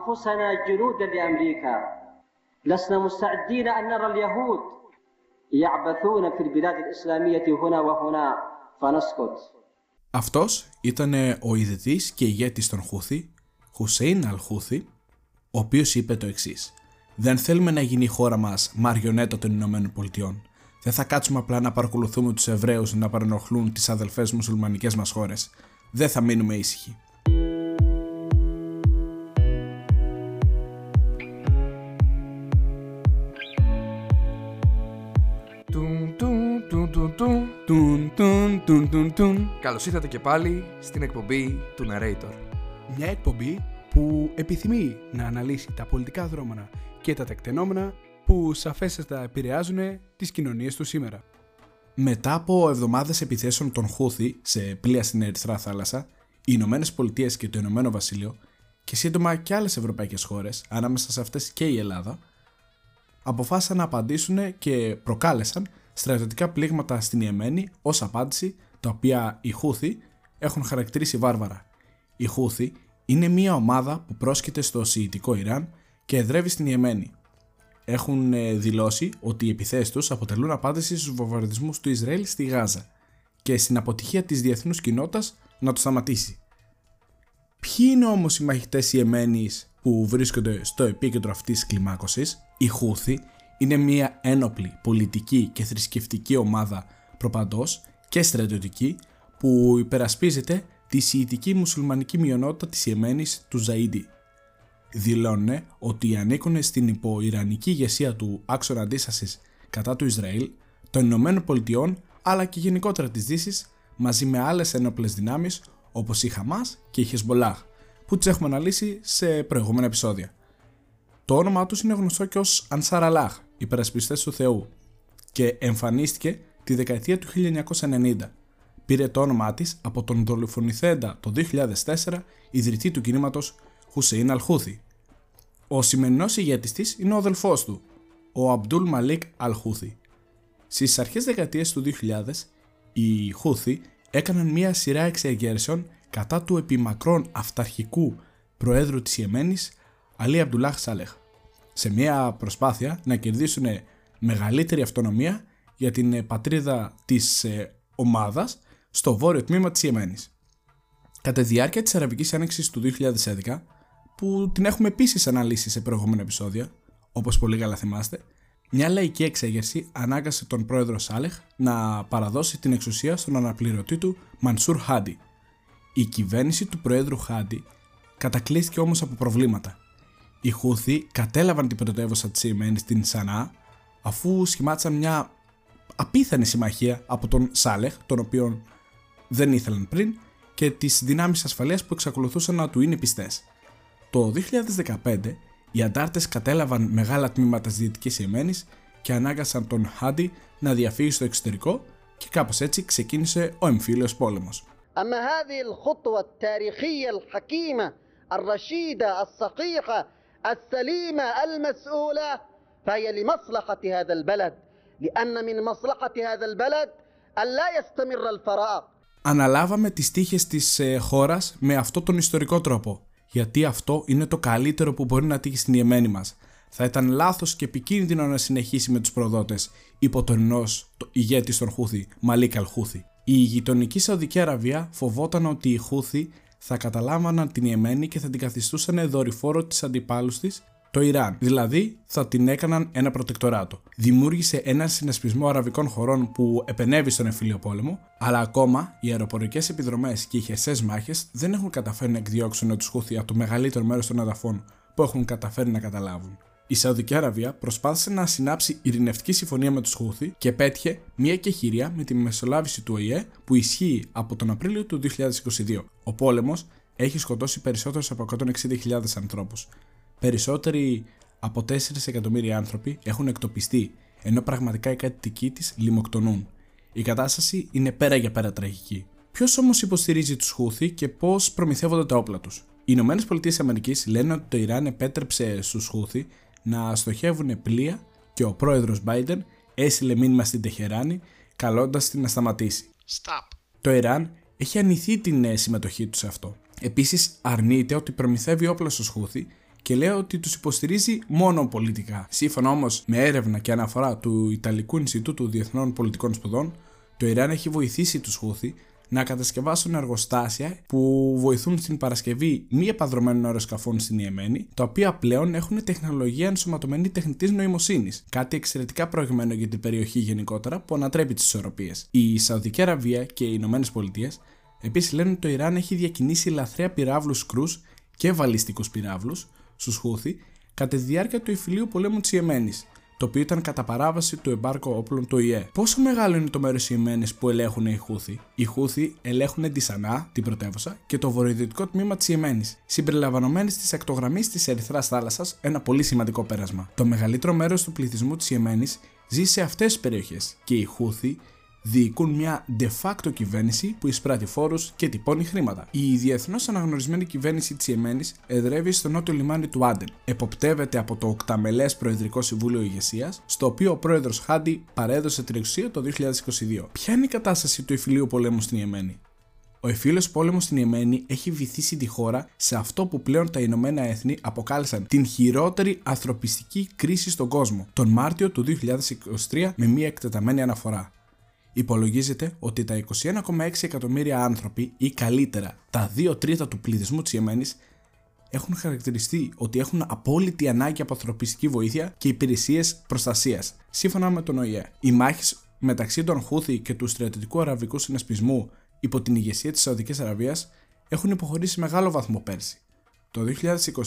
أنفسنا جنودا لأمريكا لسنا مستعدين أن نرى اليهود يعبثون في البلاد الإسلامية هنا وهنا فنسكت Αυτός ήταν ο ιδρυτής και ηγέτης των Χούθη, Χουσέιν Αλχούθη, ο οποίος είπε το εξής «Δεν θέλουμε να γίνει η χώρα μας μαριονέτα των Ηνωμένων Πολιτειών. Δεν θα κάτσουμε απλά να παρακολουθούμε τους Εβραίους να παρενοχλούν τις αδελφές μουσουλμανικές μας χώρες. Δεν θα μείνουμε ήσυχοι». Τουν, τουν, τουν, τουν, τουν. Καλώς ήρθατε και πάλι στην εκπομπή του Narrator. Μια εκπομπή που επιθυμεί να αναλύσει τα πολιτικά δρόμενα και τα τεκτενόμενα που σαφέστατα επηρεάζουν τις κοινωνίες του σήμερα. Μετά από εβδομάδες επιθέσεων των Χούθη σε πλοία στην Ερυθρά θάλασσα, οι Ηνωμένες Πολιτείες και το Ηνωμένο Βασίλειο και σύντομα και άλλες ευρωπαϊκές χώρες, ανάμεσα σε αυτές και η Ελλάδα, αποφάσισαν να απαντήσουν και προκάλεσαν στρατιωτικά πλήγματα στην Ιεμένη ως απάντηση, τα οποία οι Χούθη έχουν χαρακτηρίσει βάρβαρα. Οι Χούθη είναι μια ομάδα που πρόσκειται στο Σιητικό Ιράν και εδρεύει στην Ιεμένη. Έχουν ε, δηλώσει ότι οι επιθέσεις τους αποτελούν απάντηση στους βομβαρδισμούς του Ισραήλ στη Γάζα και στην αποτυχία της διεθνούς κοινότητας να το σταματήσει. Ποιοι είναι όμως οι μαχητές Ιεμένης που βρίσκονται στο επίκεντρο αυτής της κλιμάκωσης, οι Χούθη είναι μια ένοπλη πολιτική και θρησκευτική ομάδα προπαντός και στρατιωτική που υπερασπίζεται τη σιητική μουσουλμανική μειονότητα της Ιεμένης του Ζαΐντι. Δηλώνουν ότι ανήκουν στην υποϊρανική ηγεσία του άξονα αντίστασης κατά του Ισραήλ, των Ηνωμένων Πολιτειών αλλά και γενικότερα της Δύσης μαζί με άλλες ένοπλες δυνάμεις όπως η Χαμάς και η Χεσμολάχ που τις έχουμε αναλύσει σε προηγούμενα επεισόδια. Το όνομά τους είναι γνωστό και ως Ansar Allah, υπερασπιστές του Θεού και εμφανίστηκε τη δεκαετία του 1990. Πήρε το όνομά της από τον δολοφονηθέντα το 2004 ιδρυτή του κινήματος Χουσέιν Αλχούθη. Ο σημερινός ηγέτης της είναι ο αδελφός του, ο Αμπτούλ Μαλίκ Αλχούθη. Στις αρχές δεκαετίας του 2000, οι Χούθη έκαναν μία σειρά εξεγέρσεων κατά του επιμακρών αυταρχικού προέδρου της Ιεμένης Αλή Αμπτουλάχ Σάλεχ σε μια προσπάθεια να κερδίσουν μεγαλύτερη αυτονομία για την πατρίδα της ε, ομάδας στο βόρειο τμήμα της Ιεμένης. Κατά τη διάρκεια της Αραβικής Άνοιξης του 2011, που την έχουμε επίσης αναλύσει σε προηγούμενα επεισόδια, όπως πολύ καλά θυμάστε, μια λαϊκή εξέγερση ανάγκασε τον πρόεδρο Σάλεχ να παραδώσει την εξουσία στον αναπληρωτή του Μανσούρ Χάντι. Η κυβέρνηση του πρόεδρου Χάντι κατακλείστηκε όμως από προβλήματα. Οι Χούθη κατέλαβαν την πρωτεύουσα της Ιεμένη στην Σανά αφού σχημάτισαν μια απίθανη συμμαχία από τον Σάλεχ, τον οποίο δεν ήθελαν πριν, και τις δυνάμεις ασφαλείας που εξακολουθούσαν να του είναι πιστές. Το 2015 οι αντάρτες κατέλαβαν μεγάλα τμήματα της Δυτικής Ιεμένης και ανάγκασαν τον Χάντι να διαφύγει στο εξωτερικό και κάπως έτσι ξεκίνησε ο εμφύλιος πόλεμος. أما هذه الخطوة التاريخية الحكيمة الرشيدة الصحيحة السليمة المسؤولة فهي لمصلحة هذا البلد لأن من مصلحة هذا البلد أن لا يستمر الفراغ Αναλάβαμε τις τύχες της ε, χώρας με αυτό τον ιστορικό τρόπο, γιατί αυτό είναι το καλύτερο που μπορεί να τύχει στην Ιεμένη μας. Θα ήταν λάθος και επικίνδυνο να συνεχίσει με τους προδότες, υπό τον ενός το ηγέτη των Χούθη, Μαλίκ Αλχούθη. Η γειτονική Σαουδική Αραβία φοβόταν ότι οι Χούθη θα καταλάμβαναν την Ιεμένη και θα την καθιστούσαν δορυφόρο της αντιπάλους της, το Ιράν. Δηλαδή θα την έκαναν ένα προτεκτοράτο. Δημιούργησε έναν συνασπισμό αραβικών χωρών που επενέβη στον εμφύλιο πόλεμο, αλλά ακόμα οι αεροπορικές επιδρομές και οι χερσαίες μάχες δεν έχουν καταφέρει να εκδιώξουν τους Χούθη από το μεγαλύτερο μέρος των εδαφών που έχουν καταφέρει να καταλάβουν. Η Σαουδική Αραβία προσπάθησε να συνάψει ειρηνευτική συμφωνία με τους Χούθη και πέτυχε μια κεχηρία με τη μεσολάβηση του ΟΗΕ που ισχύει από τον Απρίλιο του 2022. Ο πόλεμος έχει σκοτώσει περισσότερους από 160.000 ανθρώπους. Περισσότεροι από 4 εκατομμύρια άνθρωποι έχουν εκτοπιστεί, ενώ πραγματικά οι κάτοικοι της λιμοκτονούν. Η κατάσταση είναι πέρα για πέρα τραγική. Ποιος όμως υποστηρίζει τους Χούθη και πώς προμηθεύονται τα όπλα τους; Οι Ηνωμένες Πολιτείες Αμερικής λένε ότι το Ιράν επέτρεψε στους Χούθη να στοχεύουν πλοία και ο πρόεδρος Biden έστειλε μήνυμα στην Τεχεράνη καλώντας την να σταματήσει. Stop. Το Ιράν έχει αρνηθεί την ε, συμμετοχή τους σε αυτό. Επίσης, αρνείται ότι προμηθεύει όπλα στου Χούθη και λέει ότι τους υποστηρίζει μόνο πολιτικά. Σύμφωνα όμως με έρευνα και αναφορά του Ιταλικού Ινστιτούτου Διεθνών Πολιτικών Σπουδών, το Ιράν έχει βοηθήσει τους Χούθη να κατασκευάσουν εργοστάσια που βοηθούν στην παρασκευή μη επαδρομένων αεροσκαφών στην Ιεμένη, τα οποία πλέον έχουν τεχνολογία ενσωματωμένη τεχνητής νοημοσύνης. Κάτι εξαιρετικά προηγμένο για την περιοχή γενικότερα που ανατρέπει τις ισορροπίες. Η Σαουδική Αραβία και οι Ηνωμένες Πολιτείες επίσης λένε ότι το Ιράν έχει διακινήσει λαθρέα πυράβλους κρούς και βαλιστικούς πυράβλους στους Χούθη κατά τη διάρκεια του υφηλίου πολέμου της Ιεμένης, το οποίο ήταν κατά παράβαση του εμπάρκου όπλων του ΙΕ. Πόσο μεγάλο είναι το μέρος τη Ιεμένη που ελέγχουν οι Χούθη. Οι Χούθη ελέγχουν τη Σανά, την πρωτεύουσα, και το βορειοδυτικό τμήμα της Ιεμένης, συμπεριλαμβανομένης της ακτογραμμή της Ερυθράς Θάλασσας, ένα πολύ σημαντικό πέρασμα. Το μεγαλύτερο μέρος του πληθυσμού της Ιεμένης ζει σε αυτές τις περιοχές και οι Χούθη διοικούν μια de facto κυβέρνηση που εισπράττει φόρους και τυπώνει χρήματα. Η διεθνώς αναγνωρισμένη κυβέρνηση της Ιεμένης εδρεύει στο νότιο λιμάνι του Άντεν. Εποπτεύεται από το οκταμελές Προεδρικό Συμβούλιο Ηγεσίας, στο οποίο ο πρόεδρος Χάντι παρέδωσε την εξουσία το 2022. Ποια είναι η κατάσταση του εφηλίου πολέμου στην Ιεμένη; Ο εφήλιο πόλεμος στην Ιεμένη έχει βυθίσει τη χώρα σε αυτό που πλέον τα Ηνωμένα Έθνη αποκάλεσαν την χειρότερη ανθρωπιστική κρίση στον κόσμο, τον Μάρτιο του 2023 με μία εκτεταμένη αναφορά. Υπολογίζεται ότι τα 21,6 εκατομμύρια άνθρωποι ή καλύτερα τα 2 τρίτα του πληθυσμού της Ιεμένης έχουν χαρακτηριστεί ότι έχουν απόλυτη ανάγκη από ανθρωπιστική βοήθεια και υπηρεσίες προστασίας, σύμφωνα με τον ΟΗΕ. Οι μάχες μεταξύ των Χούθη και του στρατιωτικού αραβικού συνασπισμού υπό την ηγεσία της Σαουδικής Αραβίας έχουν υποχωρήσει μεγάλο βαθμό πέρσι. Το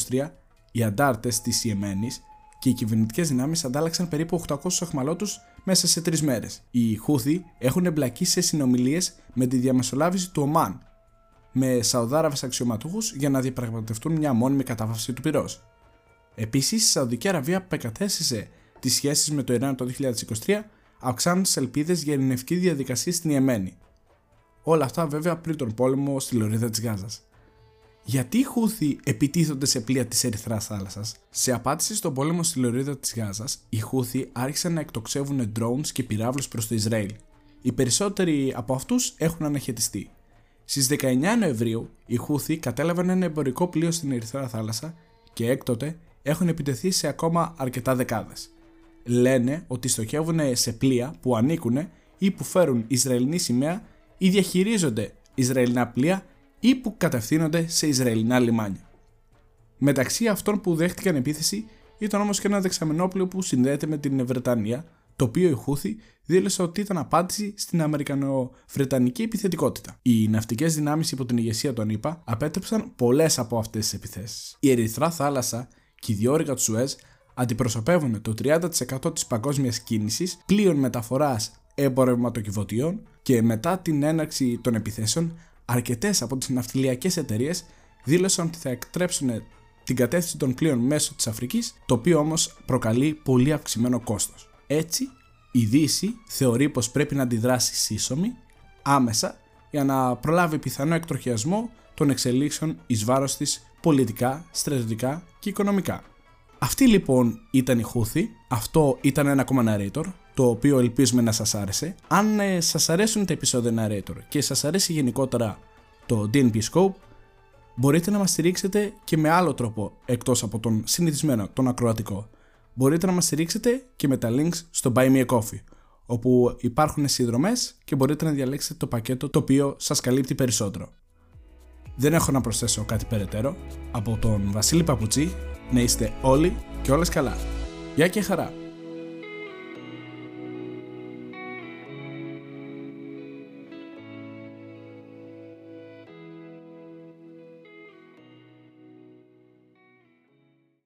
2023 οι αντάρτες της Ιεμένης και οι κυβερνητικές δυνάμεις αντάλλαξαν περίπου 800 αχμαλώτου μέσα σε τρεις μέρες. Οι Χούθη έχουν εμπλακεί σε συνομιλίες με τη διαμεσολάβηση του Ομάν με Σαουδάραβες αξιωματούχους για να διαπραγματευτούν μια μόνιμη κατάβαση του πυρός. Επίσης, η Σαουδική Αραβία απεκατέστησε τις σχέσεις με το Ιράν το 2023, αυξάνοντας τις ελπίδες για ειρηνευτική διαδικασία στην Ιεμένη. Όλα αυτά βέβαια πριν τον πόλεμο στη λωρίδα της Γάζας. Γιατί οι Χούθοι επιτίθονται σε πλοία της Ερυθράς θάλασσας; Σε απάντηση στον πόλεμο στη λωρίδα της Γάζας, οι Χούθοι άρχισαν να εκτοξεύουν drones και πυράβλους προς το Ισραήλ. Οι περισσότεροι από αυτούς έχουν αναχαιτιστεί. Στις 19 Νοεμβρίου, οι Χούθοι κατέλαβαν ένα εμπορικό πλοίο στην Ερυθρά θάλασσα και έκτοτε έχουν επιτεθεί σε ακόμα αρκετά δεκάδες. Λένε ότι στοχεύουν σε πλοία που ανήκουν ή που φέρουν Ισραηλινή σημαία ή διαχειρίζονται Ισραηλινά πλοία ή που κατευθύνονται σε Ισραηλινά λιμάνια. Μεταξύ αυτών που δέχτηκαν επίθεση ήταν όμως και ένα δεξαμενόπλαιο που συνδέεται με την Βρετανία, το οποίο η Χούθη δήλωσε ότι ήταν απάντηση στην Αμερικανο-Βρετανική επιθετικότητα. Οι ναυτικές δυνάμεις υπό την ηγεσία των ΗΠΑ απέτρεψαν πολλές από αυτές τις επιθέσεις. Η Ερυθρά θάλασσα και οι διόρυγα του Σουέζ αντιπροσωπεύουν το 30% της παγκόσμιας κίνησης πλοίων μεταφοράς εμπορευματοκιβωτίων και μετά την έναρξη των επιθέσεων αρκετές από τις ναυτιλιακές εταιρείες δήλωσαν ότι θα εκτρέψουν την κατεύθυνση των πλοίων μέσω της Αφρικής, το οποίο όμως προκαλεί πολύ αυξημένο κόστος. Έτσι, η Δύση θεωρεί πως πρέπει να αντιδράσει σύσσωμη, άμεσα, για να προλάβει πιθανό εκτροχιασμό των εξελίξεων εις βάρος της πολιτικά, στρατιωτικά και οικονομικά. Αυτή λοιπόν ήταν η Χούθη, αυτό ήταν ένα ακόμα narrator, το οποίο ελπίζουμε να σας άρεσε. Αν ε, σας αρέσουν τα επεισόδια narrator και σας αρέσει γενικότερα το DNP Scope, μπορείτε να μας στηρίξετε και με άλλο τρόπο εκτός από τον συνηθισμένο, τον ακροατικό. Μπορείτε να μας στηρίξετε και με τα links στο Buy Me a Coffee, όπου υπάρχουν συνδρομές και μπορείτε να διαλέξετε το πακέτο το οποίο σας καλύπτει περισσότερο. Δεν έχω να προσθέσω κάτι περαιτέρω. Από τον Βασίλη Παπουτσί, να είστε όλοι και όλες καλά. Γεια και χαρά!